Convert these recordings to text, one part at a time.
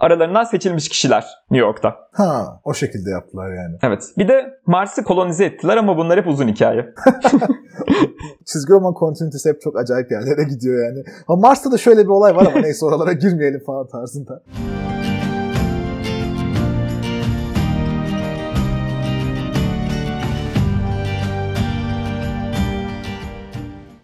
aralarından seçilmiş kişiler New York'ta. Ha, o şekilde yaptılar yani. Evet. Bir de Mars'ı kolonize ettiler ama bunlar hep uzun hikaye. Çizgi roman kontinütesi hep çok acayip yerlere gidiyor yani. Ama Mars'ta da şöyle bir olay var ama neyse oralara girmeyelim falan tarzında.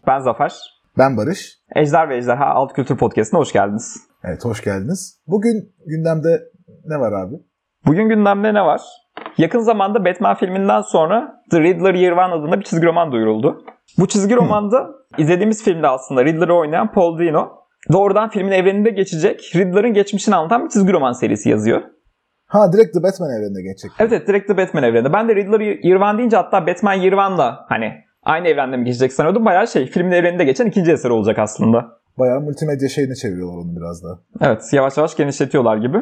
Ben Zafer. Ben Barış. Ejder ve Ejderha Alt Kültür Podcast'ına hoş geldiniz. Evet hoş geldiniz. Bugün gündemde ne var abi? Bugün gündemde ne var? Yakın zamanda Batman filminden sonra The Riddler Year One adında bir çizgi roman duyuruldu. Bu çizgi romanda izlediğimiz filmde aslında Riddler'ı oynayan Paul Dino doğrudan filmin evreninde geçecek Riddler'ın geçmişini anlatan bir çizgi roman serisi yazıyor. Ha direkt The Batman evrenine geçecek. Evet evet direkt The Batman evreninde. Ben de Riddler Year One deyince hatta Batman Year One'la hani aynı evrende mi geçecek sanıyordum. Bayağı şey filmin evreninde geçen ikinci eser olacak aslında. Bayağı multimedya şeyine çeviriyorlar onu biraz da. Evet yavaş yavaş genişletiyorlar gibi.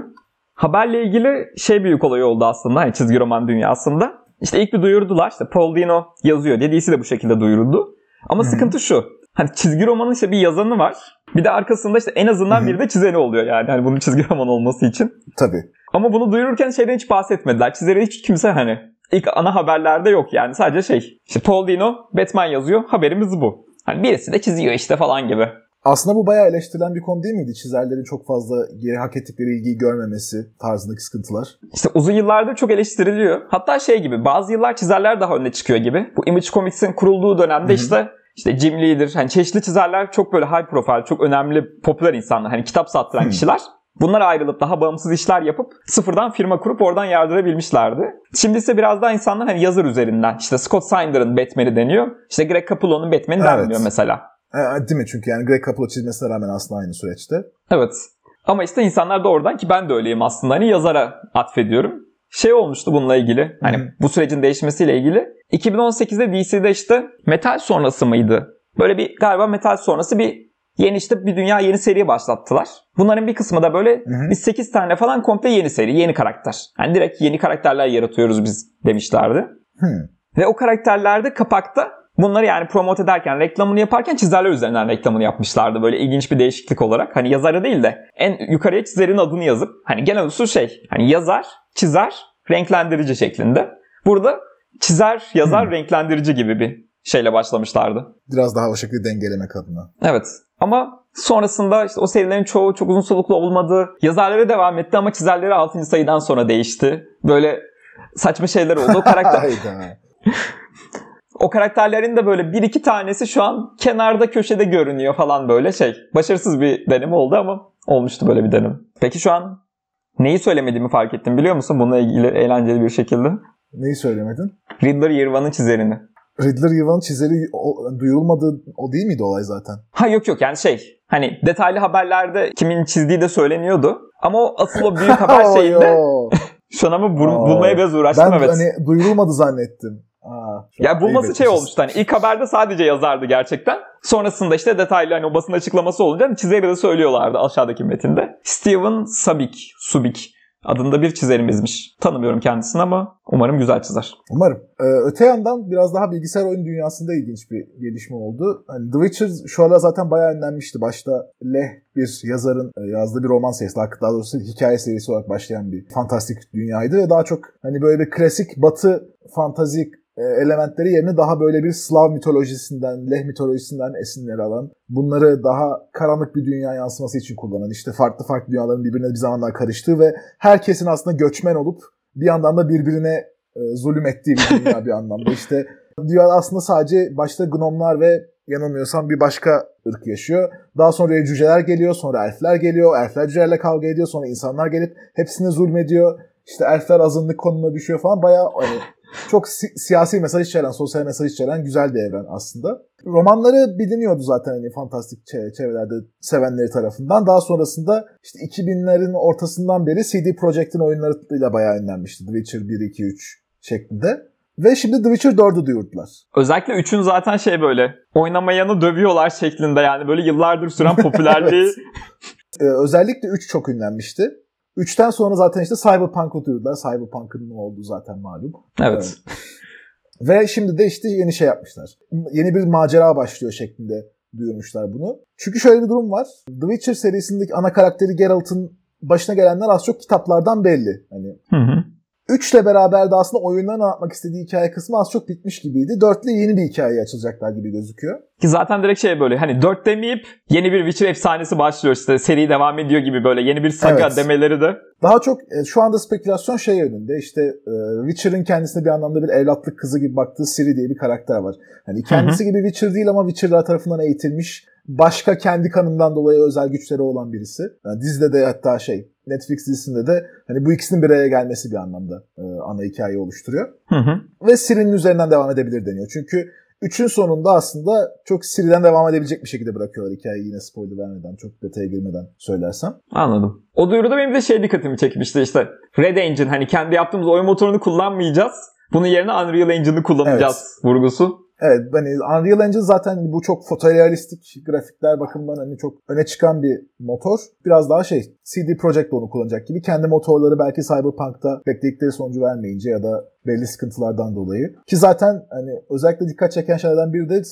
Haberle ilgili şey büyük olay oldu aslında hani çizgi roman dünyasında. İşte ilk bir duyurdular işte Paul Dino yazıyor diye DC de bu şekilde duyuruldu. Ama Hı-hı. sıkıntı şu. Hani çizgi romanın işte bir yazanı var. Bir de arkasında işte en azından bir de çizeni oluyor yani. Hani bunun çizgi roman olması için. Tabii. Ama bunu duyururken şeyden hiç bahsetmediler. Çizeri hiç kimse hani ilk ana haberlerde yok yani. Sadece şey işte Paul Dino Batman yazıyor haberimiz bu. Hani birisi de çiziyor işte falan gibi. Aslında bu bayağı eleştirilen bir konu değil miydi? Çizerlerin çok fazla geri hak ettikleri ilgiyi görmemesi tarzındaki sıkıntılar. İşte uzun yıllardır çok eleştiriliyor. Hatta şey gibi bazı yıllar çizerler daha önde çıkıyor gibi. Bu Image Comics'in kurulduğu dönemde Hı hı. işte işte Jim Lee'dir. Hani çeşitli çizerler çok böyle high profile, çok önemli, popüler insanlar. Hani kitap sattıran Hı. kişiler. Bunlar ayrılıp daha bağımsız işler yapıp sıfırdan firma kurup oradan yardırabilmişlerdi. Şimdi ise biraz daha insanlar hani yazar üzerinden işte Scott Snyder'ın Batman'i deniyor. İşte Greg Capullo'nun Batman'i Evet. denmiyor mesela. E, değil mi? Çünkü yani Greg Capullo çizmesine rağmen aslında aynı süreçte. Evet. Ama işte insanlar da oradan ki ben de öyleyim aslında hani yazara atfediyorum. Şey olmuştu bununla ilgili. Hani hı. bu sürecin değişmesiyle ilgili. 2018'de DC'de işte Metal sonrası mıydı? Böyle bir galiba Metal sonrası bir yeni işte bir dünya yeni seri başlattılar. Bunların bir kısmı da böyle Hı hı. biz 8 tane falan komple yeni seri, yeni karakter. Yani direkt yeni karakterler yaratıyoruz biz demişlerdi. Hı. Ve o karakterlerde kapakta bunları yani promote ederken, reklamını yaparken çizerler üzerinden reklamını yapmışlardı. Böyle ilginç bir değişiklik olarak. Hani yazarı değil de en yukarıya çizerin adını yazıp hani genel usul şey hani yazar, çizer, renklendirici şeklinde. Burada çizer, yazar, Hmm. renklendirici gibi bir şeyle başlamışlardı. Biraz daha o şekilde dengelemek adına. Evet. Ama sonrasında işte o serilerin çoğu çok uzun soluklu olmadı. Yazarlara devam etti ama çizerleri 6. sayıdan sonra değişti. Böyle saçma şeyler oldu. O karakter o karakterlerin de böyle bir iki tanesi şu an kenarda köşede görünüyor falan böyle şey. Başarısız bir deneme oldu ama olmuştu böyle bir deneme. Peki şu an neyi söylemediğimi fark ettim biliyor musun? Bununla ilgili eğlenceli bir şekilde. Neyi söylemedin? Riddler Yirvan'ın çizerini. Riddler Yılan'ın çizeri o- duyurulmadığı o değil miydi olay zaten? Ha yok yok yani şey hani detaylı haberlerde kimin çizdiği de söyleniyordu. Ama o asıl o büyük haber şeyinde şu an ama bul- Aa. bulmaya biraz uğraştım ben evet. hani duyurulmadı zannettim. Aa, Ya bulması şey olmuştu hani ilk haberde sadece yazardı gerçekten. Sonrasında işte detaylı hani o basın açıklaması olunca hani çizeri de söylüyorlardı aşağıdaki metinde. Steven Sabik, Subik adında bir çizerimizmiş. Tanımıyorum kendisini ama umarım güzel çizer. Umarım. Ee, öte yandan biraz daha bilgisayar oyun dünyasında ilginç bir gelişme oldu. Hani The Witcher şu ara zaten bayağı ünlenmişti. Başta Leh bir yazarın e, yazdığı bir roman serisi, daha doğrusu hikaye serisi olarak başlayan bir fantastik dünyaydı ve daha çok hani böyle bir klasik batı fantazik e, elementleri yerine daha böyle bir Slav mitolojisinden, Leh mitolojisinden esinleri alan, bunları daha karanlık bir dünya yansıması için kullanan, işte farklı farklı dünyaların birbirine bir zamanlar karıştığı ve herkesin aslında göçmen olup bir yandan da birbirine e, zulüm ettiği bir dünya bir anlamda. İşte dünya aslında sadece başta gnomlar ve yanılmıyorsam bir başka ırk yaşıyor. Daha sonra cüceler geliyor, sonra elfler geliyor. Elfler cücelerle kavga ediyor, sonra insanlar gelip hepsine zulmediyor. İşte elfler azınlık konumuna düşüyor falan. Bayağı hani çok si- siyasi mesaj içeren, sosyal mesaj içeren güzel bir evren aslında. Romanları biliniyordu zaten hani fantastik çe- çevrelerde sevenleri tarafından. Daha sonrasında işte 2000'lerin ortasından beri CD Projekt'in oyunlarıyla bayağı ünlenmişti. The Witcher 1, 2, 3 şeklinde. Ve şimdi The Witcher 4'ü duyurdular. Özellikle 3'ün zaten şey böyle oynamayanı dövüyorlar şeklinde yani böyle yıllardır süren popülerliği. Ee, özellikle 3 çok ünlenmişti. 3'ten sonra zaten işte Cyberpunk'ı duyurdular. Cyberpunk'ın ne olduğu zaten malum. evet. Ve şimdi de işte yeni şey yapmışlar. Yeni bir macera başlıyor şeklinde duyurmuşlar bunu. Çünkü şöyle bir durum var. The Witcher serisindeki ana karakteri Geralt'ın başına gelenler az çok kitaplardan belli. Hani Hı hı. Üçle beraber de aslında oyundan anlatmak istediği hikaye kısmı az çok bitmiş gibiydi. Dörtle yeni bir hikaye açılacaklar gibi gözüküyor. Ki zaten direkt şey böyle hani 4 demeyip yeni bir Witcher efsanesi başlıyor işte seri devam ediyor gibi böyle yeni bir saga Evet. demeleri de. Daha çok e, şu anda spekülasyon şey yönünde işte e, Witcher'ın kendisine bir anlamda bir evlatlık kızı gibi baktığı Ciri diye bir karakter var. Hani kendisi gibi Witcher değil ama Witcher'lar tarafından eğitilmiş başka kendi kanından dolayı özel güçleri olan birisi. Yani dizide de hatta şey Netflix dizisinde de hani bu ikisinin bir araya gelmesi bir anlamda e, ana hikayeyi oluşturuyor. Hı hı. Ve Ciri'nin üzerinden devam edebilir deniyor. Çünkü üçün sonunda aslında çok Ciri'den devam edebilecek bir şekilde bırakıyorlar hikayeyi yine spoiler vermeden, çok detaya girmeden söylersem. Anladım. O duyuruda benim de şey dikkatimi çekmişti işte Red Engine hani kendi yaptığımız oyun motorunu kullanmayacağız. Bunun yerine Unreal Engine'ı kullanacağız vurgusu. Evet hani Unreal Engine zaten bu çok fotorealistik grafikler bakımından hani çok öne çıkan bir motor. Biraz daha şey CD Projekt onu kullanacak gibi. Kendi motorları belki Cyberpunk'ta bekledikleri sonucu vermeyince ya da belli sıkıntılardan dolayı. Ki zaten hani özellikle dikkat çeken şeylerden biri de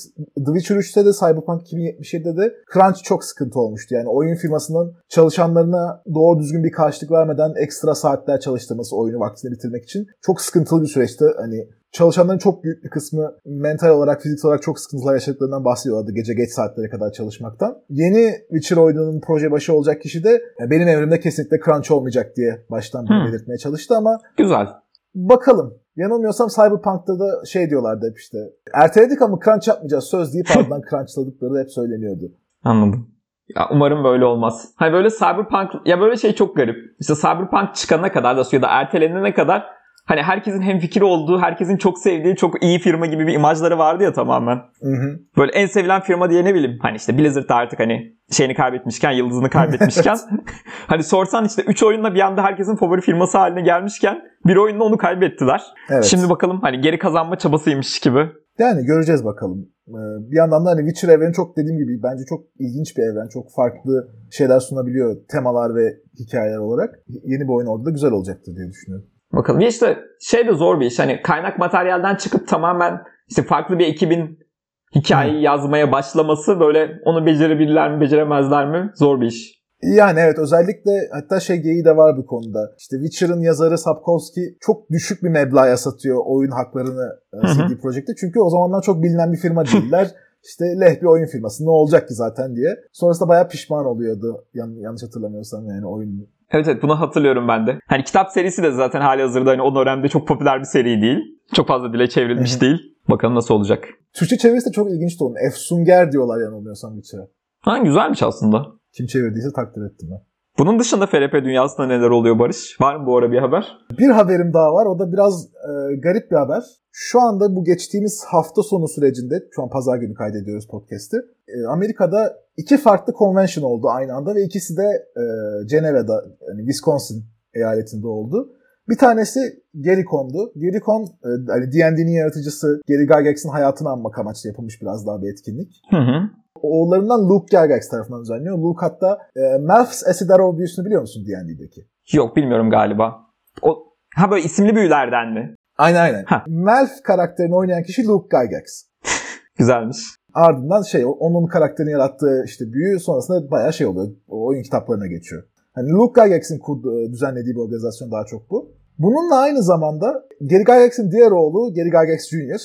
The Witcher 3'te de Cyberpunk 2077'de de crunch çok sıkıntı olmuştu. Yani oyun firmasının çalışanlarına doğru düzgün bir karşılık vermeden ekstra saatler çalıştırması oyunu vaktinde bitirmek için çok sıkıntılı bir süreçti. Hani çalışanların çok büyük bir kısmı mental olarak, fiziksel olarak çok sıkıntılar yaşadıklarından bahsediyorlardı gece geç saatlere kadar çalışmaktan. Yeni Witcher oyununun proje başı olacak kişi de "Ya benim evrimde kesinlikle crunch olmayacak diye baştan Hmm. belirtmeye çalıştı ama Güzel. bakalım. Yanılmıyorsam Cyberpunk'ta da şey diyorlardı hep işte. Erteledik ama crunch yapmayacağız söz deyip ardından crunchladıkları hep söyleniyordu. Anladım. Ya umarım böyle olmaz. Hani böyle Cyberpunk ya böyle şey çok garip. İşte Cyberpunk çıkana kadar da ya da ertelenene kadar hani herkesin hem fikir olduğu, herkesin çok sevdiği çok iyi firma gibi bir imajları vardı ya tamamen. Hı hı. Böyle en sevilen firma diye ne bileyim hani işte Blizzard artık hani şeyini kaybetmişken, yıldızını kaybetmişken hani sorsan işte 3 oyunla bir anda herkesin favori firması haline gelmişken bir oyunla onu kaybettiler. Evet. Şimdi bakalım hani geri kazanma çabasıymış gibi. Yani göreceğiz bakalım. Ee, Bir yandan da hani Witcher evreni çok dediğim gibi bence çok ilginç bir evren. Çok farklı şeyler sunabiliyor temalar ve hikayeler olarak. Yeni bir oyun orada da güzel olacaktır diye düşünüyorum. Bakalım. Ya işte şey de zor bir iş. Hani kaynak materyalden çıkıp tamamen işte farklı bir ekibin hikayeyi yazmaya başlaması böyle onu becerebilirler mi beceremezler mi zor bir iş. Yani evet özellikle hatta şey geyiği de var bu konuda. İşte Witcher'ın yazarı Sapkowski çok düşük bir meblağa satıyor oyun haklarını e. CD Projekt'te. Çünkü o zamanlar çok bilinen bir firma değiller. işte leh bir oyun firması ne olacak ki zaten diye. Sonrasında bayağı pişman oluyordu yan, yanlış hatırlamıyorsam yani oyun. Evet evet bunu hatırlıyorum ben de. Hani kitap serisi de zaten hali hazırda hani o dönemde çok popüler bir seri değil. Çok fazla dile çevrilmiş değil. Bakalım nasıl olacak. Türkçe çevirisi de çok ilginçti onun. Efsunger diyorlar yanılmıyorsam Witcher'a. Ha güzelmiş aslında. Kim çevirdiyse takdir ettim ben. Bunun dışında FRP dünyasında neler oluyor Barış? Var mı bu ara bir haber? Bir haberim daha var. O da biraz e, garip bir haber. Şu anda bu geçtiğimiz hafta sonu sürecinde, şu an pazar günü kaydediyoruz podcast'i. e, Amerika'da iki farklı convention oldu aynı anda ve ikisi de e, Ceneva'da, yani Wisconsin eyaletinde oldu. Bir tanesi Gericon'du. Gericon, e, hani D&D'nin yaratıcısı Gary Gygax'in hayatını anmak amaçlı yapılmış biraz daha bir etkinlik. Hı hı. Oğullarından Luke Gygax tarafından düzenleniyor. Luke hatta e, Malphus Acidarov büyüsünü biliyor musun D&D'deki? Yok bilmiyorum galiba. O ha böyle isimli büyülerden mi? Aynen aynen. Ha. Melf karakterini oynayan kişi Luke Gygax. Güzelmiş. Ardından şey onun karakterini yarattığı işte büyü sonrasında bayağı şey oluyor. O oyun kitaplarına geçiyor. Hani Luke Gygax'in kurduğu, düzenlediği bir organizasyon daha çok bu. Bununla aynı zamanda Gary Gygax'in diğer oğlu Gary Gygax Jr.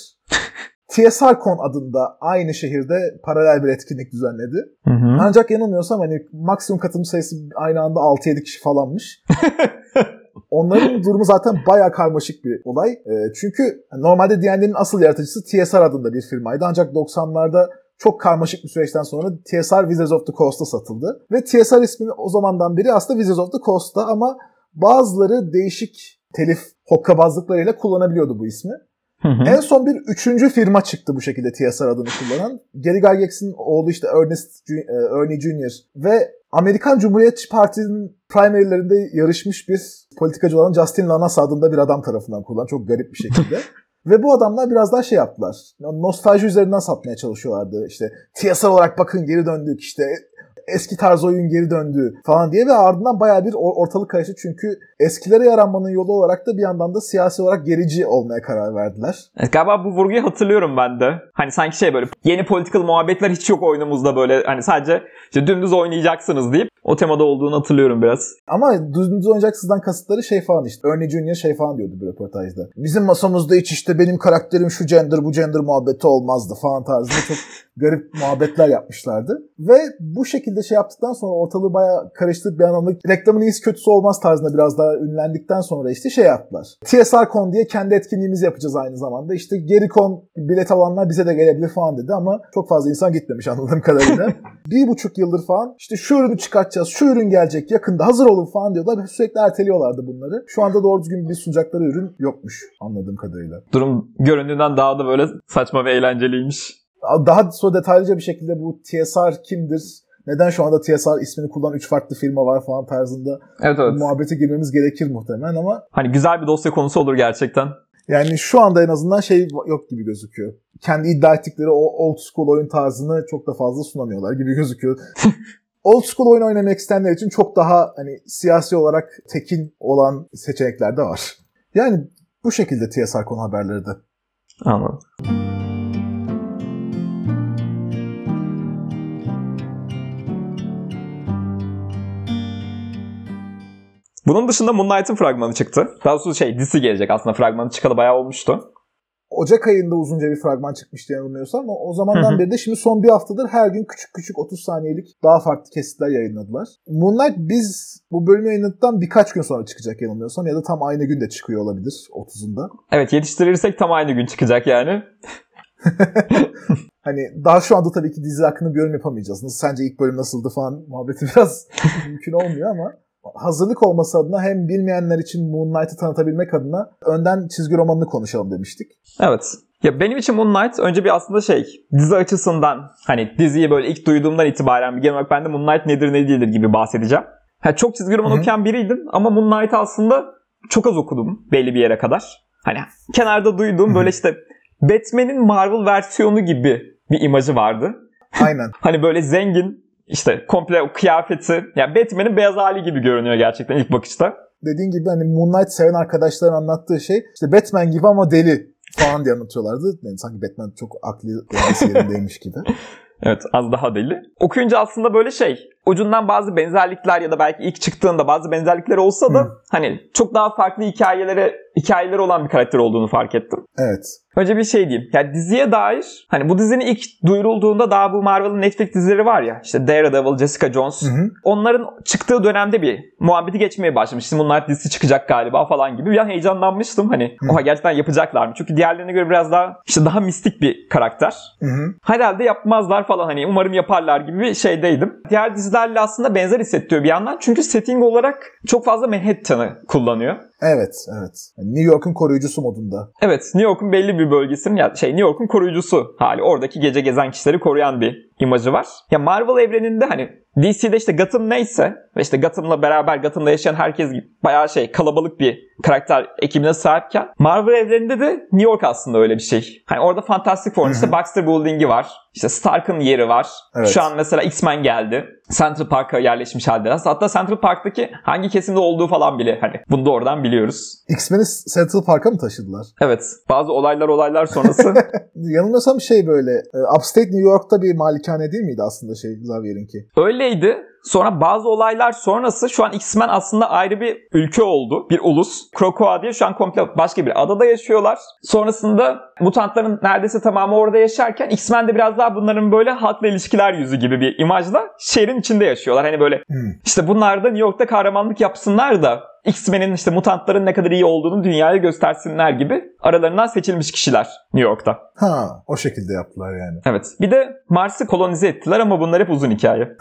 TSRCon adında aynı şehirde paralel bir etkinlik düzenledi. Hı hı. Ancak yanılmıyorsam hani maksimum katılım sayısı aynı anda 6-7 kişi falanmış. Onların durumu zaten bayağı karmaşık bir olay. Ee, çünkü normalde D&D'nin asıl yaratıcısı TSR adında bir firmaydı. Ancak 90'larda çok karmaşık bir süreçten sonra TSR Wizards of the Coast'a satıldı. Ve TSR ismini o zamandan beri aslında Wizards of the Coast'ta ama bazıları değişik telif hokkabazlıklarıyla kullanabiliyordu bu ismi. Hı hı. En son bir üçüncü firma çıktı bu şekilde TSR adını kullanan. Gary Gygax'in oğlu işte Ernest, e, Ernie Jr. ve Amerikan Cumhuriyetçi Parti'nin primary'lerinde yarışmış bir politikacı olan Justin Lanas adında bir adam tarafından kullanılan çok garip bir şekilde. Ve bu adamlar biraz daha şey yaptılar. Nostalji üzerinden satmaya çalışıyorlardı. İşte TSR olarak bakın geri döndük işte eski tarz oyun geri döndü falan diye ve ardından bayağı bir ortalık karıştı çünkü eskilere yaranmanın yolu olarak da bir yandan da siyasi olarak gerici olmaya karar verdiler. Evet, galiba bu vurguyu hatırlıyorum ben de. Hani sanki şey böyle yeni political muhabbetler hiç yok oyunumuzda böyle hani sadece işte dümdüz oynayacaksınız deyip o temada olduğunu hatırlıyorum biraz. Ama dümdüz oynayacaksızdan kasıtları şey falan işte. Ernie Junior şey falan diyordu bir röportajda. Bizim masamızda hiç işte benim karakterim şu gender bu gender muhabbeti olmazdı falan tarzında çok garip muhabbetler yapmışlardı. Ve bu şekilde şey yaptıktan sonra ortalığı bayağı karıştırıp bir anlamda reklamın iyisi kötüsü olmaz tarzında biraz daha ünlendikten sonra işte şey yaptılar. TSR diye kendi etkinliğimizi yapacağız aynı zamanda. İşte Gericon bilet alanlar bize de gelebilir falan dedi ama çok fazla insan gitmemiş anladığım kadarıyla. bir buçuk yıldır falan işte şu ürünü çıkartacağız, şu ürün gelecek yakında hazır olun falan diyorlar. Sürekli erteliyorlardı bunları. Şu anda doğru düzgün bir sunacakları ürün yokmuş anladığım kadarıyla. Durum göründüğünden daha da böyle saçma ve eğlenceliymiş. Daha sonra detaylıca bir şekilde bu TSR kimdir? Neden şu anda TSR ismini kullanan 3 farklı firma var falan tarzında evet, evet. muhabbete girmemiz gerekir muhtemelen ama hani güzel bir dosya konusu olur gerçekten. Yani şu anda en azından şey yok gibi gözüküyor. Kendi iddia ettikleri o old school oyun tarzını çok da fazla sunamıyorlar gibi gözüküyor. old school oyun oynamak isteyenler için çok daha hani siyasi olarak tekin olan seçenekler de var. Yani bu şekilde TSR konu haberleri de. Anladım. Bunun dışında Moonlight'ın fragmanı çıktı. Daha doğrusu şey dizisi gelecek aslında fragmanı çıkalı bayağı olmuştu. Ocak ayında uzunca bir fragman çıkmıştı yanılmıyorsam ama o zamandan beri de şimdi son bir haftadır her gün küçük küçük 30 saniyelik daha farklı kesitler yayınladılar. Moonlight biz bu bölümü yayınladıktan birkaç gün sonra çıkacak yanılmıyorsam ya da tam aynı günde çıkıyor olabilir 30'unda. Evet yetiştirirsek tam aynı gün çıkacak yani. hani daha şu anda tabii ki dizi hakkında bir yorum yapamayacağız. Nasıl, sence ilk bölüm nasıldı falan muhabbeti biraz mümkün olmuyor ama hazırlık olması adına hem bilmeyenler için Moonlight'ı tanıtabilmek adına önden çizgi romanını konuşalım demiştik. Evet. Ya benim için Moonlight önce bir aslında şey dizi açısından hani diziyi böyle ilk duyduğumdan itibaren bir genel olarak ben de Moonlight nedir ne değildir gibi bahsedeceğim. Ha, çok çizgi roman Hı-hı. okuyan biriydim ama Moonlight aslında çok az okudum belli bir yere kadar. Hani kenarda duyduğum böyle işte Batman'in Marvel versiyonu gibi bir imajı vardı. Aynen. hani böyle zengin işte komple o kıyafeti yani Batman'in beyaz hali gibi görünüyor gerçekten ilk bakışta. Dediğin gibi hani Moonlight seven arkadaşların anlattığı şey işte Batman gibi ama deli falan diye anlatıyorlardı. Yani sanki Batman çok aklı yerindeymiş gibi. evet az daha deli. Okuyunca aslında böyle şey ucundan bazı benzerlikler ya da belki ilk çıktığında bazı benzerlikler olsa da Hı. hani çok daha farklı hikayelere hikayeleri olan bir karakter olduğunu fark ettim. Evet. Önce bir şey diyeyim. Yani diziye dair hani bu dizinin ilk duyurulduğunda daha bu Marvel'ın Netflix dizileri var ya. işte Daredevil, Jessica Jones. Hı hı. Onların çıktığı dönemde bir muhabbeti geçmeye başlamıştım. Bunlar dizisi çıkacak galiba falan gibi. Bir an heyecanlanmıştım. Hani hı. oha gerçekten yapacaklar mı? Çünkü diğerlerine göre biraz daha işte daha mistik bir karakter. Hı hı. Herhalde yapmazlar falan hani umarım yaparlar gibi bir şeydeydim. Diğer dizilerle aslında benzer hissettiriyor bir yandan. Çünkü setting olarak çok fazla Manhattan'ı kullanıyor. Evet, evet. New York'un koruyucusu modunda. Evet, New York'un belli bir bölgesinin ya şey New York'un koruyucusu hali. Oradaki gece gezen kişileri koruyan bir imajı var. Ya Marvel evreninde hani DC'de işte Gotham neyse ve işte Gotham'la beraber Gotham'da yaşayan herkes bayağı şey kalabalık bir karakter ekibine sahipken Marvel evreninde de New York aslında öyle bir şey. Hani orada Fantastic Four'un işte Baxter Building'i var. İşte Stark'ın yeri var. Evet. Şu an mesela X-Men geldi. Central Park'a yerleşmiş halde. Hatta Central Park'taki hangi kesimde olduğu falan bile hani bunu da oradan biliyoruz. X-Men'i Central Park'a mı taşıdılar? Evet. Bazı olaylar olaylar sonrası. Yanılmıyorsam şey böyle e, Upstate New York'ta bir malikane değil miydi aslında şey Xavier'inki? Öyleydi. Sonra bazı olaylar sonrası şu an X-Men aslında ayrı bir ülke oldu. Bir ulus. Krakoa diye şu an komple başka bir adada yaşıyorlar. Sonrasında mutantların neredeyse tamamı orada yaşarken X-Men de biraz daha bunların böyle halkla ilişkiler yüzü gibi bir imajla şehrin içinde yaşıyorlar. Hani böyle hmm. işte bunlar da New York'ta kahramanlık yapsınlar da X-Men'in işte mutantların ne kadar iyi olduğunu dünyaya göstersinler gibi aralarından seçilmiş kişiler New York'ta. Ha, o şekilde yaptılar yani. Evet. Bir de Mars'ı kolonize ettiler ama bunlar hep uzun hikaye.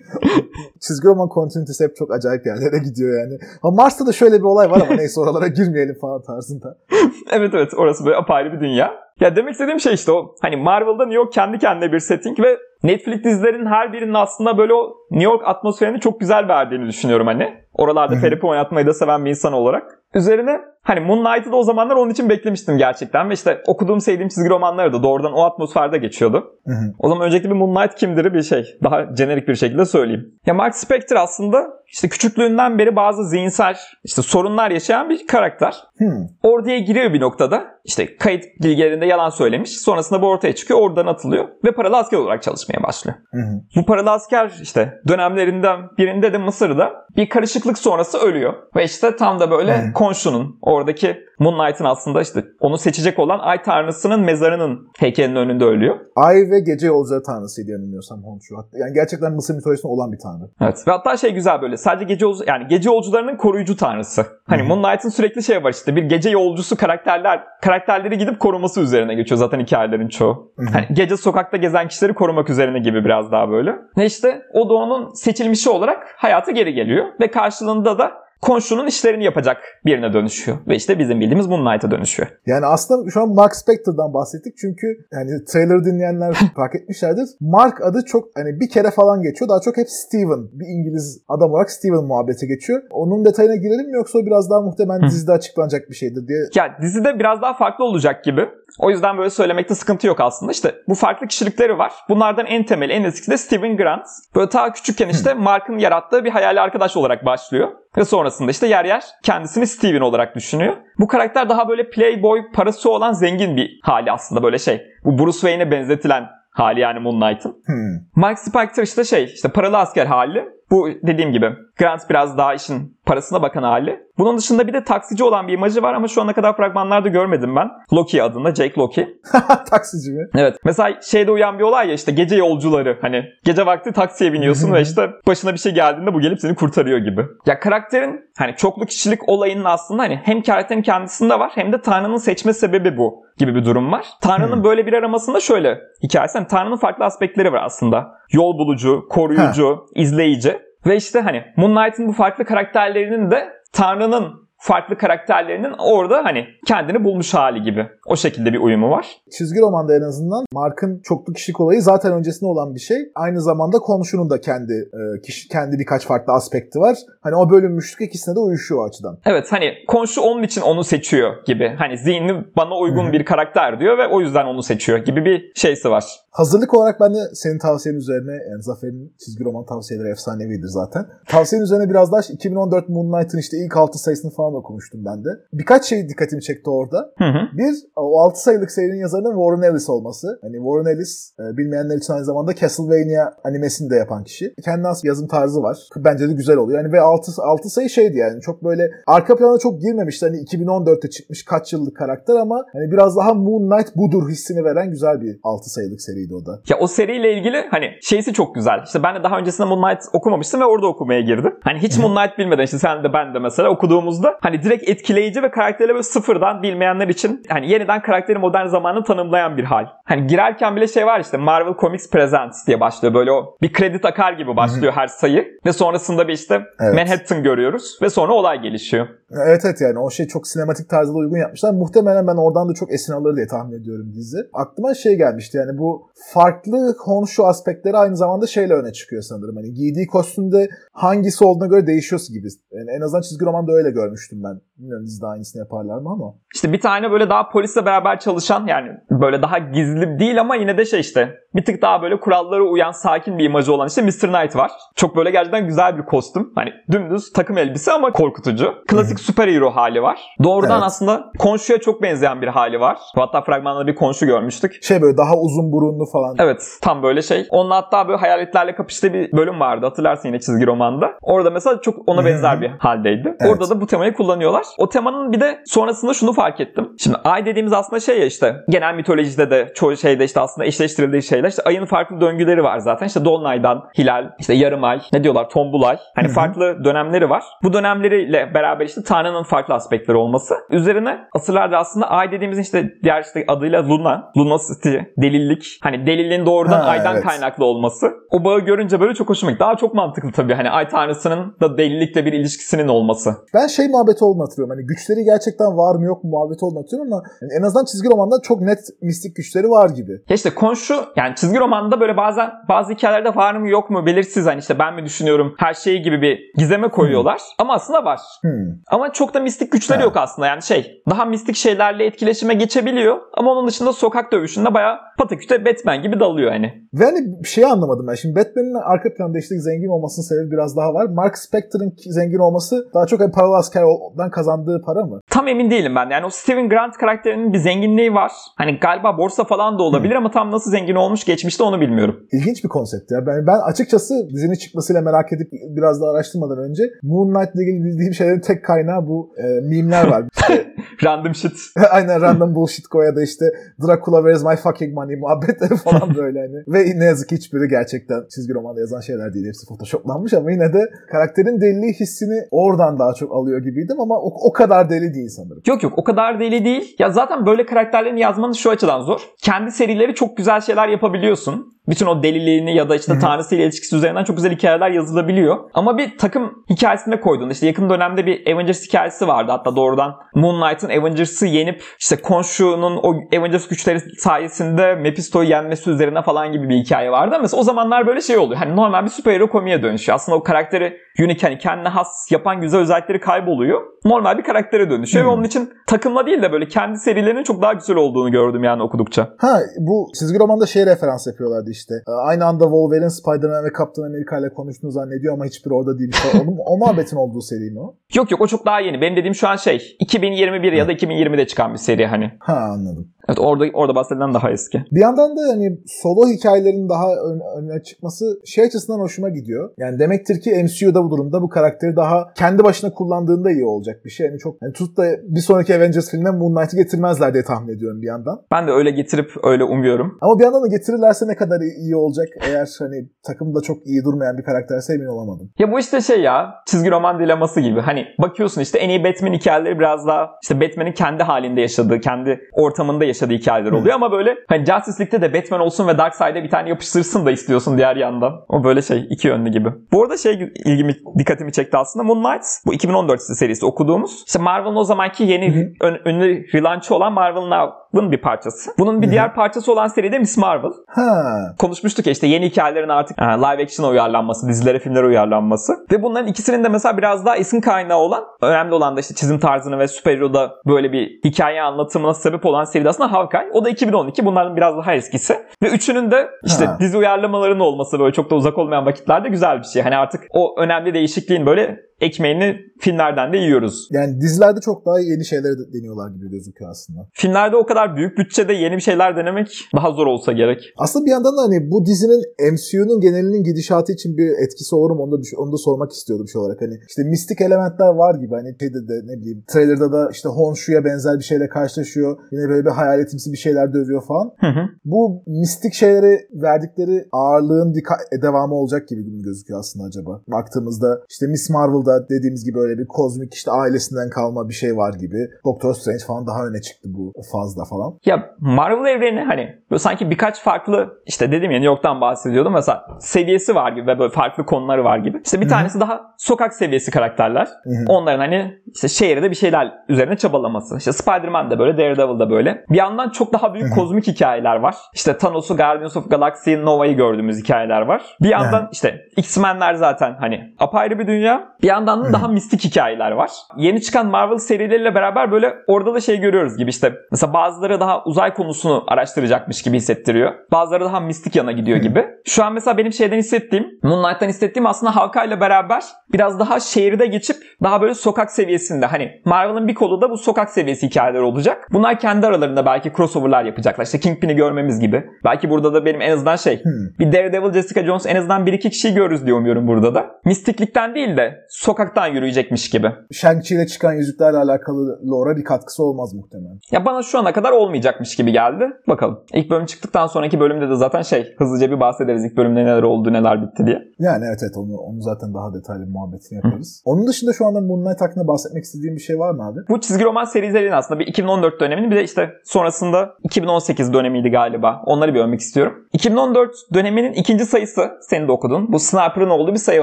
Çizgi roman kontinütesi hep çok acayip yerlere gidiyor yani. Ama Mars'ta da şöyle bir olay var ama neyse oralara girmeyelim falan tarzında. evet evet orası böyle apayrı bir dünya. Ya demek istediğim şey işte o hani Marvel'da New York kendi kendine bir setting ve Netflix dizilerinin her birinin aslında böyle o New York atmosferini çok güzel verdiğini düşünüyorum hani. Oralarda Ferip'i oynatmayı da seven bir insan olarak. Üzerine Hani Moon Knight'ı da o zamanlar onun için beklemiştim gerçekten. Ve işte okuduğum sevdiğim çizgi romanları da doğrudan o atmosferde geçiyordu. Hı hı. O zaman öncelikle bir Moon Knight kimdir bir şey. Daha jenerik bir şekilde söyleyeyim. Ya Mark Spector aslında işte küçüklüğünden beri bazı zihinsel işte sorunlar yaşayan bir karakter. Hmm. Orduya giriyor bir noktada. İşte kayıt bilgilerinde yalan söylemiş. Sonrasında bu ortaya çıkıyor. Oradan atılıyor. Ve paralı asker olarak çalışmaya başlıyor. Hı. Bu paralı asker işte dönemlerinden birinde de Mısır'da bir karışıklık sonrası ölüyor. Ve işte tam da böyle Hmm. Khonshu'nun oradaki Moon Knight'ın aslında işte onu seçecek olan ay tanrısının mezarının heykelinin önünde ölüyor. Ay ve gece yolcuları tanrısıydı yanılmıyorsam Honshu. Yani gerçekten Mısır mitolojisinde olan bir tanrı. Evet. Ve hatta şey güzel böyle sadece gece yolcu yani gece yolcularının koruyucu tanrısı. Hani Hı hı. Moon Knight'ın sürekli şey var işte bir gece yolcusu karakterler karakterleri gidip koruması üzerine geçiyor zaten hikayelerin çoğu. Hani gece sokakta gezen kişileri korumak üzerine gibi biraz daha böyle. Ve işte o da onun seçilmişi olarak hayata geri geliyor ve karşılığında da Khonshu'nun işlerini yapacak birine dönüşüyor. Ve işte bizim bildiğimiz Moon Knight'a dönüşüyor. Yani aslında şu an Mark Spector'dan bahsettik çünkü yani trailer dinleyenler fark etmişlerdir. Mark adı çok hani bir kere falan geçiyor. Daha çok hep Steven. Bir İngiliz adam olarak Steven muhabbeti geçiyor. Onun detayına girelim mi yoksa o biraz daha muhtemelen dizide açıklanacak bir şeydir diye. Ya dizide biraz daha farklı olacak gibi. O yüzden böyle söylemekte sıkıntı yok aslında. İşte bu farklı kişilikleri var. Bunlardan en temeli, en eskisi de Steven Grant. Böyle ta küçükken işte Mark'ın yarattığı bir hayali arkadaş olarak başlıyor. Ve sonrasında işte yer yer kendisini Steven olarak düşünüyor. Bu karakter daha böyle playboy, parası olan zengin bir hali aslında böyle şey. Bu Bruce Wayne'e benzetilen hali yani Moon Knight'ın. Hmm. Mark Spector işte şey, işte paralı asker hali. Bu dediğim gibi Grant biraz daha işin parasına bakan hali. Bunun dışında bir de taksici olan bir imajı var ama şu ana kadar fragmanlarda görmedim ben. Loki adında, Jake Loki. Taksici mi? Evet. Mesela şeyde uyan bir olay ya işte gece yolcuları. Hani gece vakti taksiye biniyorsun ve işte başına bir şey geldiğinde bu gelip seni kurtarıyor gibi. Ya karakterin hani çoklu kişilik olayının aslında hani hem karakterin kendisinde var hem de Tanrı'nın seçme sebebi bu gibi bir durum var. Tanrı'nın Hmm. böyle bir aramasında şöyle hikayesi. Hani Tanrı'nın farklı aspektleri var aslında. Yol bulucu, koruyucu, izleyici. Ve işte hani Moon Knight'ın bu farklı karakterlerinin de Tanrı'nın farklı karakterlerinin orada hani kendini bulmuş hali gibi. O şekilde bir uyumu var. Çizgi romanda en azından Mark'ın çoklu kişilik olayı zaten öncesinde olan bir şey. Aynı zamanda komşunun da kendi e, kişi kendi birkaç farklı aspekti var. Hani o bölünmüşlük ikisine de uyuşuyor o açıdan. Evet hani komşu onun için onu seçiyor gibi. Hani zihni bana uygun bir karakter diyor ve o yüzden onu seçiyor gibi bir şeysi var. Hazırlık olarak ben de senin tavsiyenin üzerine, yani Zafer'in çizgi roman tavsiyeleri efsanevidir zaten. Tavsiyenin üzerine biraz daha 2014 Moon Knight'ın işte ilk 6 sayısını falan okumuştum ben de. Birkaç şey dikkatimi çekti orada. Hı hı. Bir, o 6 sayılık serinin yazarının Warren Ellis olması. Hani Warren Ellis, e, bilmeyenler için aynı zamanda Castlevania animesini de yapan kişi. Kendi yazım tarzı var. Bence de güzel oluyor. Yani ve 6, 6 sayı şeydi yani çok böyle arka plana çok girmemişti. Hani 2014'te çıkmış kaç yıllık karakter ama hani biraz daha Moon Knight budur hissini veren güzel bir 6 sayılık seriydi o da. Ya o seriyle ilgili hani şeysi çok güzel. İşte ben de daha öncesinde Moon Knight okumamıştım ve orada okumaya girdim. Hani hiç Moon Knight bilmeden işte sen de ben de mesela okuduğumuzda hani direkt etkileyici ve karakterle böyle sıfırdan bilmeyenler için hani yeniden karakteri modern zamanını tanımlayan bir hal. Hani girerken bile şey var işte Marvel Comics Presents diye başlıyor. Böyle o bir kredi takar gibi başlıyor her sayı. Ve sonrasında bir işte Evet. Manhattan görüyoruz ve sonra olay gelişiyor. Evet evet yani o şey çok sinematik tarzda da uygun yapmışlar. Muhtemelen ben oradan da çok esin alır diye tahmin ediyorum dizi. Aklıma şey gelmişti yani bu farklı Honshu aspektleri aynı zamanda şeyle öne çıkıyor sanırım. Hani giydiği kostümde hangisi olduğuna göre değişiyor gibi. Yani en azından çizgi romanda öyle görmüştüm ben. Bilmiyorum dizide aynısını yaparlar mı ama. İşte bir tane böyle daha polisle beraber çalışan yani böyle daha gizli değil ama yine de şey işte bir tık daha böyle kurallara uyan sakin bir imajı olan işte Mr. Knight var. Çok böyle gerçekten güzel bir kostüm. Hani dümdüz takım elbise ama korkutucu. Klasik süper hero hali var. Doğrudan Evet. aslında Khonshu'ya çok benzeyen bir hali var. Hatta fragmanda bir Khonshu görmüştük. Şey böyle daha uzun burunlu falan. Evet tam böyle şey. Onun hatta böyle hayaletlerle kapıştığı bir bölüm vardı hatırlarsın yine çizgi romanda. Orada mesela çok ona benzer bir haldeydi. Evet. Orada da bu temayı kullanıyorlar. O temanın bir de sonrasında şunu fark ettim. Şimdi ay dediğimiz aslında şey ya işte genel mitolojide de çoğu şeyde işte aslında eşleştirildiği şeyler. İşte ayın farklı döngüleri var zaten. İşte dolunaydan hilal, işte yarım ay, ne diyorlar tombulay. Hani Hı hı. farklı dönemleri var. Bu dönemleriyle beraber işte Tanrı'nın farklı aspektleri olması. Üzerine asırlarda aslında ay dediğimiz işte diğer işte adıyla Luna, Lunacity, delillik. Hani delilliğin doğrudan Ha, aydan evet. kaynaklı olması. O bağı görünce böyle çok hoşuma gitti. Daha çok mantıklı tabii. Hani ay tanrısının da delilikle bir ilişkisinin olması. Ben şey muhabbeti olduğunu hatırlıyorum. Hani güçleri gerçekten var mı yok mu muhabbeti olduğunu hatırlıyorum ama yani en azından çizgi romanda çok net mistik güçleri var gibi. Ya işte Khonshu yani Yani çizgi romanda böyle bazen bazı hikayelerde var mı yok mu belirsiz hani işte ben mi düşünüyorum her şeyi gibi bir gizeme koyuyorlar. Ama aslında var. Hmm. Ama çok da mistik güçleri Ha. yok aslında yani şey daha mistik şeylerle etkileşime geçebiliyor ama onun dışında sokak dövüşünde bayağı pataküte Batman gibi dalıyor hani. Ve hani bir şeyi anlamadım ben. Şimdi Batman'in arka planda işte zengin olmasının sebebi biraz daha var. Mark Spector'ın zengin olması daha çok hani paralı askerden kazandığı para mı? Tam emin değilim ben. Yani o Steven Grant karakterinin bir zenginliği var. Hani galiba borsa falan da olabilir ama tam nasıl zengin olmuş geçmişte onu bilmiyorum. İlginç bir konsept ya. Ben, ben açıkçası dizinin çıkmasıyla merak edip biraz daha araştırmadan önce Moon Knight'la ilgili bildiğim şeylerin tek kaynağı bu e, mimler var. İşte, Random shit. aynen random bullshit go ya da işte Dracula where's my fucking money muhabbetleri falan böyle hani. Ve ne yazık ki hiçbiri gerçekten çizgi romanda yazan şeyler değil. Hepsi photoshoplanmış ama yine de karakterin deliliği hissini oradan daha çok alıyor gibiydim ama o, o kadar deli değil sanırım. Yok yok o kadar deli değil. Ya zaten böyle karakterlerin yazmanız şu açıdan zor. Kendi serileri çok güzel şeyler yapabiliyorsun. Bütün o deliliğini ya da işte tanrısıyla ilişkisi üzerinden çok güzel hikayeler yazılabiliyor. Ama bir takım hikayesinde koyduğunda işte yakın dönemde bir Avengers hikayesi vardı. Hatta doğrudan Moon Knight'ın Avengers'ı yenip işte Khonshu'nun o Avengers güçleri sayesinde Mephisto'yu yenmesi üzerine falan gibi bir hikaye vardı. Ama mesela o zamanlar böyle şey oluyor. Hani normal bir süper hero komiye dönüşüyor. Aslında o karakteri unique hani kendine has yapan güzel özellikleri kayboluyor. Normal bir karaktere dönüşüyor Hmm. ve onun için takımla değil de böyle kendi serilerinin çok daha güzel olduğunu gördüm yani okudukça. Ha bu çizgi romanda şey referans yapıyorlardı işte. Ee, Aynı anda Wolverine, Spider-Man ve Kaptan Amerika ile konuştuğunu zannediyor ama hiçbiri orada değil. O, o muhabbetin olduğu seri mi o? Yok yok o çok daha yeni. Benim dediğim şu an şey 2021 ya da 2020'de çıkan bir seri hani. Ha anladım. Evet orada orada bahsedilen daha eski. Bir yandan da hani solo hikayelerin daha ön- öne çıkması şey açısından hoşuma gidiyor. Yani demektir ki MCU'da bu durumda bu karakteri daha kendi başına kullandığında iyi olacak bir şey. Yani çok hani tutup da bir sonraki Avengers filmine Moon Knight'ı getirmezler diye tahmin ediyorum bir yandan. Ben de öyle getirip öyle umuyorum. Ama bir yandan da getirirlerse ne kadar iyi olacak eğer hani takımda çok iyi durmayan bir karakterse emin olamadım. Ya bu işte şey ya çizgi roman dileması gibi. Hani bakıyorsun işte en iyi Batman hikayeleri biraz daha işte Batman'in kendi halinde yaşadığı, kendi ortamında yaşadığı hikayeler oluyor ama böyle hani Justice League'de de Batman olsun ve Darkseid'e bir tane yapıştırsın da istiyorsun diğer yandan. O böyle şey iki yönlü gibi. Bu arada şey ilgimi dikkatimi çekti aslında Moon Knight bu 2014 serisi okuduğumuz. İşte Marvel'ın o zamanki yeni ön, ünlü relaunch'ı olan Marvel Now'ın bir parçası. Bunun bir diğer parçası olan seri de Miss Marvel. Ha. konuşmuştuk ya işte yeni hikayelerin artık live action'a uyarlanması, dizilere, filmlere uyarlanması. Ve bunların ikisinin de mesela biraz daha esin kaynağı olan, önemli olan da işte çizim tarzını ve süperhero'da böyle bir hikaye anlatımına sebep olan seri de aslında Hawkeye. O da 2012. Bunların biraz daha eskisi. Ve üçünün de işte Ha. dizi uyarlamalarının olması böyle çok da uzak olmayan vakitlerde güzel bir şey. Hani artık o önemli değişikliğin böyle ekmeğini filmlerden de yiyoruz. Yani dizilerde çok daha yeni şeyler de deniyorlar gibi gözüküyor aslında. Filmlerde o kadar büyük bütçede yeni bir şeyler denemek daha zor olsa gerek. Aslında bir yandan da hani bu dizinin MCU'nun genelinin gidişatı için bir etkisi olur mu onu da, onu da sormak istiyordum şey olarak. Hani işte mistik elementler var gibi hani şeyde de ne bileyim trailerda da işte Honshu'ya benzer bir şeyle karşılaşıyor. Yine böyle bir hayaletimsi bir şeyler dövüyor falan. Hı hı. Bu mistik şeylere verdikleri ağırlığın devamı olacak gibi gözüküyor aslında acaba? Baktığımızda işte Miss Marvel'da dediğimiz gibi öyle bir kozmik işte ailesinden kalma bir şey var gibi. Doctor Strange falan daha öne çıktı bu fazla falan. Ya Marvel evreni hani böyle sanki birkaç farklı işte dedim ya New York'tan bahsediyordum mesela seviyesi var gibi ve böyle farklı konuları var gibi. İşte bir Hı hı. tanesi daha sokak seviyesi karakterler. Hı hı. Onların hani işte şehirde bir şeyler üzerine çabalaması. İşte Spider-Man de böyle, Daredevil da böyle. Bir yandan çok daha büyük Hı hı. kozmik hikayeler var. İşte Thanos'u, Guardians of Galaxy, Nova'yı gördüğümüz hikayeler var. Bir yandan Hı. işte X-Men'ler zaten hani apayrı bir dünya. Bir yandan da Hı. daha mistik hikayeler var. Yeni çıkan Marvel serileriyle beraber böyle orada da şey görüyoruz gibi işte mesela bazıları daha uzay konusunu araştıracakmış gibi hissettiriyor. Bazıları daha mistik yana gidiyor Hı. gibi. Şu an mesela benim şeyden hissettiğim, Moon Knight'tan hissettiğim aslında Hawkeye ile beraber biraz daha şehirde geçip daha böyle sokak seviyesinde hani Marvel'ın bir kolu da bu sokak seviyesi hikayeler olacak. Bunlar kendi aralarında belki crossover'lar yapacaklar. İşte Kingpin'i görmemiz gibi. Belki burada da benim en azından şey Hmm. bir Daredevil, Jessica Jones en azından bir iki kişiyi görürüz diye umuyorum burada da. Mistiklikten değil de sokaktan yürüyecekmiş gibi. Shang-Chi ile çıkan yüzüklerle alakalı lore'a bir katkısı olmaz muhtemelen. Ya bana şu ana kadar olmayacakmış gibi geldi. Bakalım. İlk bölüm çıktıktan sonraki bölümde de zaten şey hızlıca bir bahsederiz ilk bölümde neler oldu neler bitti diye. Yani evet evet onu, onu zaten daha detaylı muhabbetini yaparız. Onun dışında şu anda Moon Knight hakkında bahsetmek istediğim bir şey var mı abi? Bu çizgi roman serilerinin aslında bir 2014 dönemini bir de işte sonrasında 2018 dönemiydi galiba. Onları bir övmek istiyorum. 2014 döneminin ikinci sayısı senin de okudun. Bu Sniper'ın olduğu bir sayı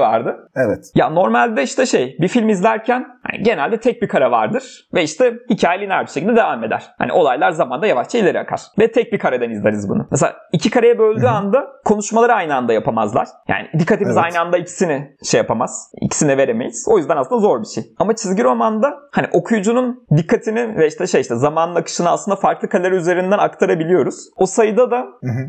vardı. Evet. Ya normalde işte işte şey bir film izlerken hani genelde tek bir kare vardır ve işte hikaye lineer bir şekilde devam eder. Hani olaylar zamanda yavaşça ileri akar. Ve tek bir kareden izleriz bunu. Mesela iki kareye böldüğü anda konuşmaları aynı anda yapamazlar. Yani dikkatimiz Evet. aynı anda ikisini şey yapamaz. İkisini veremeyiz. O yüzden aslında zor bir şey. Ama çizgi romanda hani okuyucunun dikkatini ve işte şey işte zamanın akışını aslında farklı kareler üzerinden aktarabiliyoruz. O sayıda da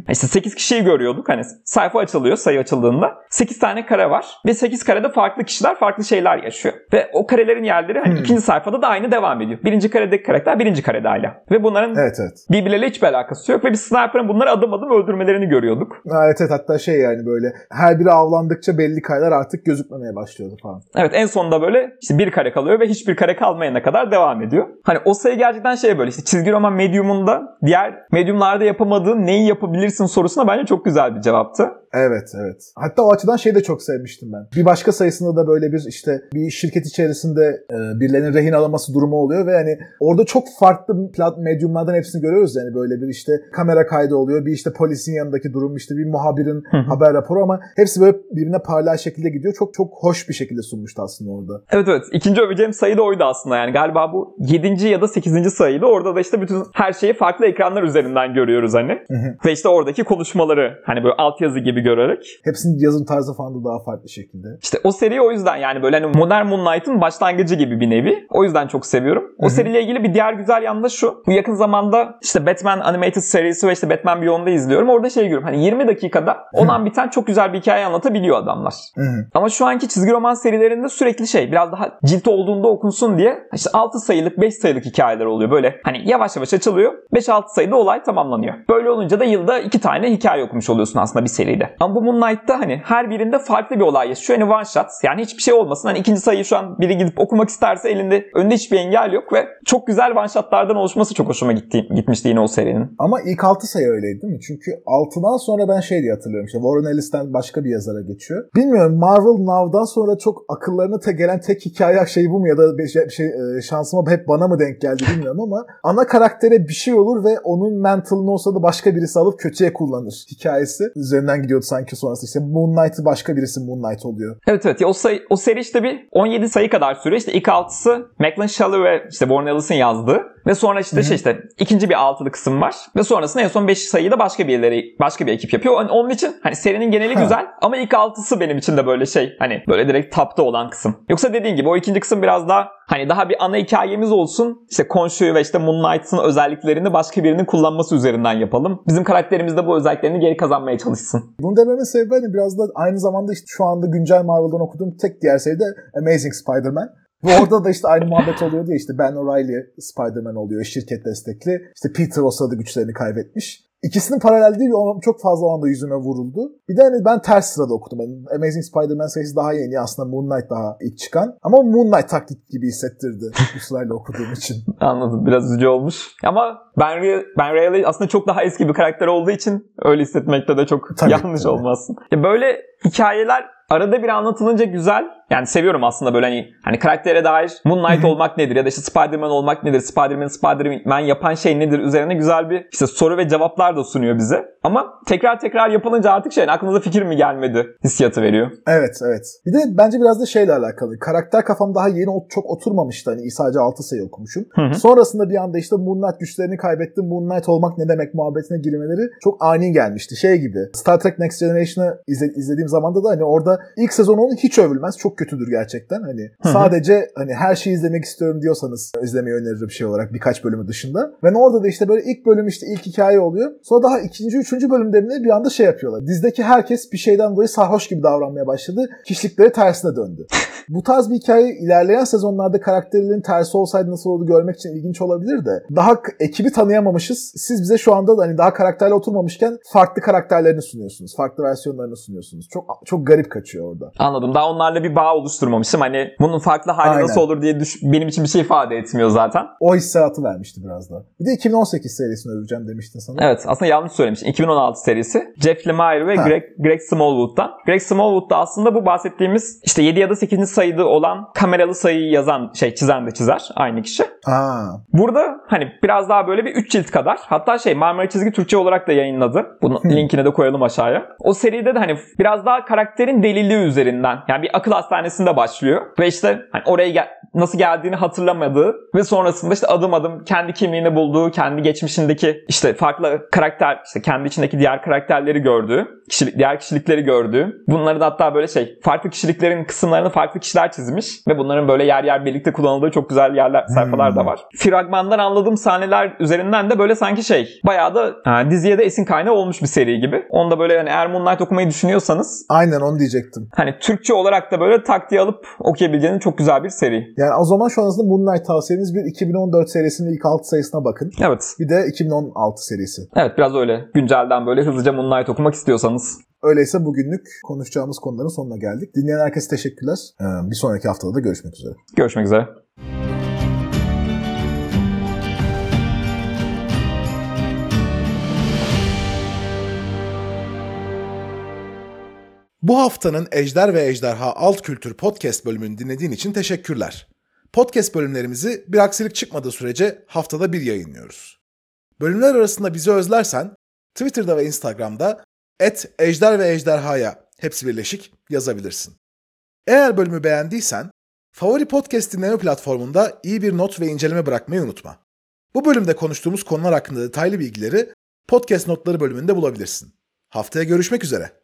işte 8 kişiyi görüyorduk. Hani sayfa açılıyor sayı açıldığında. 8 tane kare var. Ve 8 karede farklı kişiler farklı şeyler yaşıyor. Ve o karelerin yerleri hani Hmm. ikinci sayfada da aynı devam ediyor. Birinci karedeki karakter birinci karede hala. Ve bunların Evet evet. birbirleriyle hiçbir alakası yok. Ve biz sniper'ın bunları adım adım öldürmelerini görüyorduk. Evet evet hatta şey yani böyle her biri avlandıkça belli kareler artık gözükmemeye başlıyordu falan. Evet en sonunda böyle işte bir kare kalıyor ve hiçbir kare kalmayana kadar devam ediyor. Hani o sayı gerçekten şey böyle işte çizgi roman medyumunda diğer medyumlarda yapamadığın neyi yapabilirsin sorusuna bence çok güzel bir cevaptı. Evet evet. Hatta o açıdan şeyi de çok sevmiştim ben. Bir başka sayısında da böyle bir işte bir şirket içerisinde e, birilerinin rehin alaması durumu oluyor ve hani orada çok farklı plat medyumlardan hepsini görüyoruz yani böyle bir işte kamera kaydı oluyor. Bir işte polisin yanındaki durum işte bir muhabirin haber raporu ama hepsi böyle birbirine paralel şekilde gidiyor. Çok çok hoş bir şekilde sunmuştu aslında orada. Evet evet. İkinci öveceğim sayı da oydu aslında yani. Galiba bu 7. ya da 8. sayıydı. Orada da işte bütün her şeyi farklı ekranlar üzerinden görüyoruz hani. Ve işte oradaki konuşmaları hani böyle altyazı gibi görerek. Hepsinin yazım tarzı falan da daha farklı şekilde. İşte o seri o yüzden yani böyle hani Modern Moonlight'ın başlangıcı gibi bir nevi. O yüzden çok seviyorum. O Hı hı. seriyle ilgili bir diğer güzel yanı da şu. Bu yakın zamanda işte Batman Animated serisi ve işte Batman Beyond'u izliyorum. Orada şey görüyorum. Hani 20 dakikada olan biten çok güzel bir hikaye anlatabiliyor adamlar. Hı hı. Ama şu anki çizgi roman serilerinde sürekli şey biraz daha cilt olduğunda okunsun diye işte 6 sayılık 5 sayılık hikayeler oluyor. Böyle hani yavaş yavaş açılıyor. 5-6 sayıda olay tamamlanıyor. Böyle olunca da yılda 2 tane hikaye okumuş oluyorsun aslında bir seride. Ama bu Moonlight'ta hani her birinde farklı bir olay yaşıyor. Hani one shot. Yani hiçbir şey olmasın. Hani ikinci sayıyı şu an biri gidip okumak isterse elinde önünde hiçbir engel yok ve çok güzel one shotlardan oluşması çok hoşuma gitti, gitmişti yine o serinin. Ama ilk 6 sayı öyleydi değil mi? Çünkü 6'dan sonra ben şey diye hatırlıyorum işte Warren Ellis'ten başka bir yazara geçiyor. Bilmiyorum Marvel Now'dan sonra çok akıllarına te gelen tek hikaye şey bu mu ya da şey, şey e, şansıma hep bana mı denk geldi bilmiyorum ama ana karaktere bir şey olur ve onun mentalını olsa da başka birisi alıp kötüye kullanır hikayesi. Üzerinden gidiyordu sanki sonrası işte Moon Knight'ı başka birisi Moon Knight oluyor. Evet evet. Ya o, sayı, o seri işte bir 17 sayı kadar sürüyor. İşte ilk altısı Macklin Shelley ve işte Warren Ellis'in yazdığı. Ve sonra işte şey işte ikinci bir altılı kısım var. Ve sonrasında en son 5 sayıyı da başka birileri başka bir ekip yapıyor. Hani Onun için hani serinin geneli Ha. güzel ama ilk altısı benim için de böyle şey hani böyle direkt tapta olan kısım. Yoksa dediğin gibi o ikinci kısım biraz daha hani daha bir ana hikayemiz olsun. İşte Khonshu'yu ve işte Moon Knight'ın özelliklerini başka birinin kullanması üzerinden yapalım. Bizim karakterimiz de bu özelliklerini geri kazanmaya çalışsın. Bunu dememin sebebi hani biraz da aynı zamanda işte şu anda güncel Marvel'dan okuduğum tek diğer seri de Amazing Spider-Man. Ve orada da işte aynı muhabbet oluyor diye işte Ben O'Reilly Spider-Man oluyor şirket destekli. İşte Peter o sırada güçlerini kaybetmiş. İkisinin paralel değil çok fazla o anda yüzüme vuruldu. Bir de hani ben ters sırada okudum. Yani Amazing Spider-Man serisi daha yeni aslında Moon Knight daha ilk çıkan. Ama Moon Knight taklit gibi hissettirdi bu sırayla okuduğum için. Anladım. Biraz üzücü olmuş. Ama Ben, Re- ben Reilly aslında çok daha eski bir karakter olduğu için öyle hissetmekte de çok Tabii, yanlış tabii. olmazsın. Ya böyle hikayeler arada bir anlatılınca güzel. Yani seviyorum aslında böyle hani hani karaktere dair Moon Knight olmak nedir ya da işte Spider-Man olmak nedir? Spider-Man Spider-Man yapan şey nedir? Üzerine güzel bir işte soru ve cevaplar da sunuyor bize. Ama tekrar tekrar yapılınca artık şey aklınıza fikir mi gelmedi hissiyatı veriyor. Evet evet. Bir de bence biraz da şeyle alakalı. Karakter kafam daha yeni çok oturmamıştı. Hani sadece 6 sayı okumuşum. Hı hı. Sonrasında bir anda işte Moon Knight güçlerini kaybetti. Moon Knight olmak ne demek muhabbetine girmeleri çok ani gelmişti. Şey gibi Star Trek Next Generation'ı izle- izlediğim zaman da hani orada ilk sezon onun hiç övülmez. Çok kötüdür gerçekten. Hani Hı hı. sadece hani her şeyi izlemek istiyorum diyorsanız izlemeyi öneririm şey olarak birkaç bölümü dışında. Ve orada da işte böyle ilk bölüm işte ilk hikaye oluyor. Sonra daha ikinci, üçüncü ne bir anda şey yapıyorlar. Dizdeki herkes bir şeyden dolayı sarhoş gibi davranmaya başladı. Kişilikleri tersine döndü. Bu tarz bir hikaye ilerleyen sezonlarda karakterlerin tersi olsaydı nasıl olurdu görmek için ilginç olabilir de. Daha ekibi tanıyamamışız. Siz bize şu anda da hani daha karakterle oturmamışken farklı karakterlerini sunuyorsunuz. Farklı versiyonlarını sunuyorsunuz. Çok çok garip kaçıyor orada. Anladım. Daha onlarla bir bağ oluşturmamışım. Hani bunun farklı hali Aynen. nasıl olur diye düş- benim için bir şey ifade etmiyor zaten. O hissiyatı vermişti biraz da. Bir de 2018 serisini öveceğim demiştin sana. Evet aslında yanlış söylemişim. 2016 serisi. Jeff Lemire ve Ha. Greg, Greg Smallwood'dan. Greg Smallwood da aslında bu bahsettiğimiz işte 7 ya da 8. sayıda olan kameralı sayıyı yazan şey çizen de çizer. Aynı kişi. Aa, Burada hani biraz daha böyle bir 3 cilt kadar. Hatta şey Marmara Çizgi Türkçe olarak da yayınladı. Bunun linkini de koyalım aşağıya. O seride de hani biraz daha karakterin deliliği üzerinden. Yani bir akıl hastanesi hapishanesinde başlıyor. Ve işte hani oraya gel- nasıl geldiğini hatırlamadığı ve sonrasında işte adım adım kendi kimliğini bulduğu, kendi geçmişindeki işte farklı karakter, işte kendi içindeki diğer karakterleri gördüğü, kişilik, diğer kişilikleri gördüğü. Bunları da hatta böyle şey farklı kişiliklerin kısımlarını farklı kişiler çizmiş ve bunların böyle yer yer birlikte kullanıldığı çok güzel yerler, sayfalar da var. Fragmandan anladığım sahneler üzerinden de böyle sanki şey bayağı da ha, diziye de esin kaynağı olmuş bir seri gibi. Onu da böyle hani eğer Moonlight okumayı düşünüyorsanız Aynen onu diyecektim. hani Türkçe olarak da böyle taktiği alıp okuyabileceğiniz çok güzel bir seri. Yani o zaman şu an aslında Moonlight tavsiyemiz bir 2014 serisinin ilk 6 sayısına bakın. Evet. Bir de 2016 serisi. Evet biraz öyle. Güncelden böyle hızlıca Moonlight okumak istiyorsanız. Öyleyse bugünlük konuşacağımız konuların sonuna geldik. Dinleyen herkese teşekkürler. Ee, Bir sonraki haftada da görüşmek üzere. Görüşmek üzere. Bu haftanın Ejder ve Ejderha Alt Kültür Podcast bölümünü dinlediğin için teşekkürler. Podcast bölümlerimizi bir aksilik çıkmadığı sürece haftada bir yayınlıyoruz. Bölümler arasında bizi özlersen Twitter'da ve Instagram'da et ejder ve ejderhaya hepsi birleşik yazabilirsin. Eğer bölümü beğendiysen favori podcast dinleme platformunda iyi bir not ve inceleme bırakmayı unutma. Bu bölümde konuştuğumuz konular hakkında detaylı bilgileri podcast notları bölümünde bulabilirsin. Haftaya görüşmek üzere.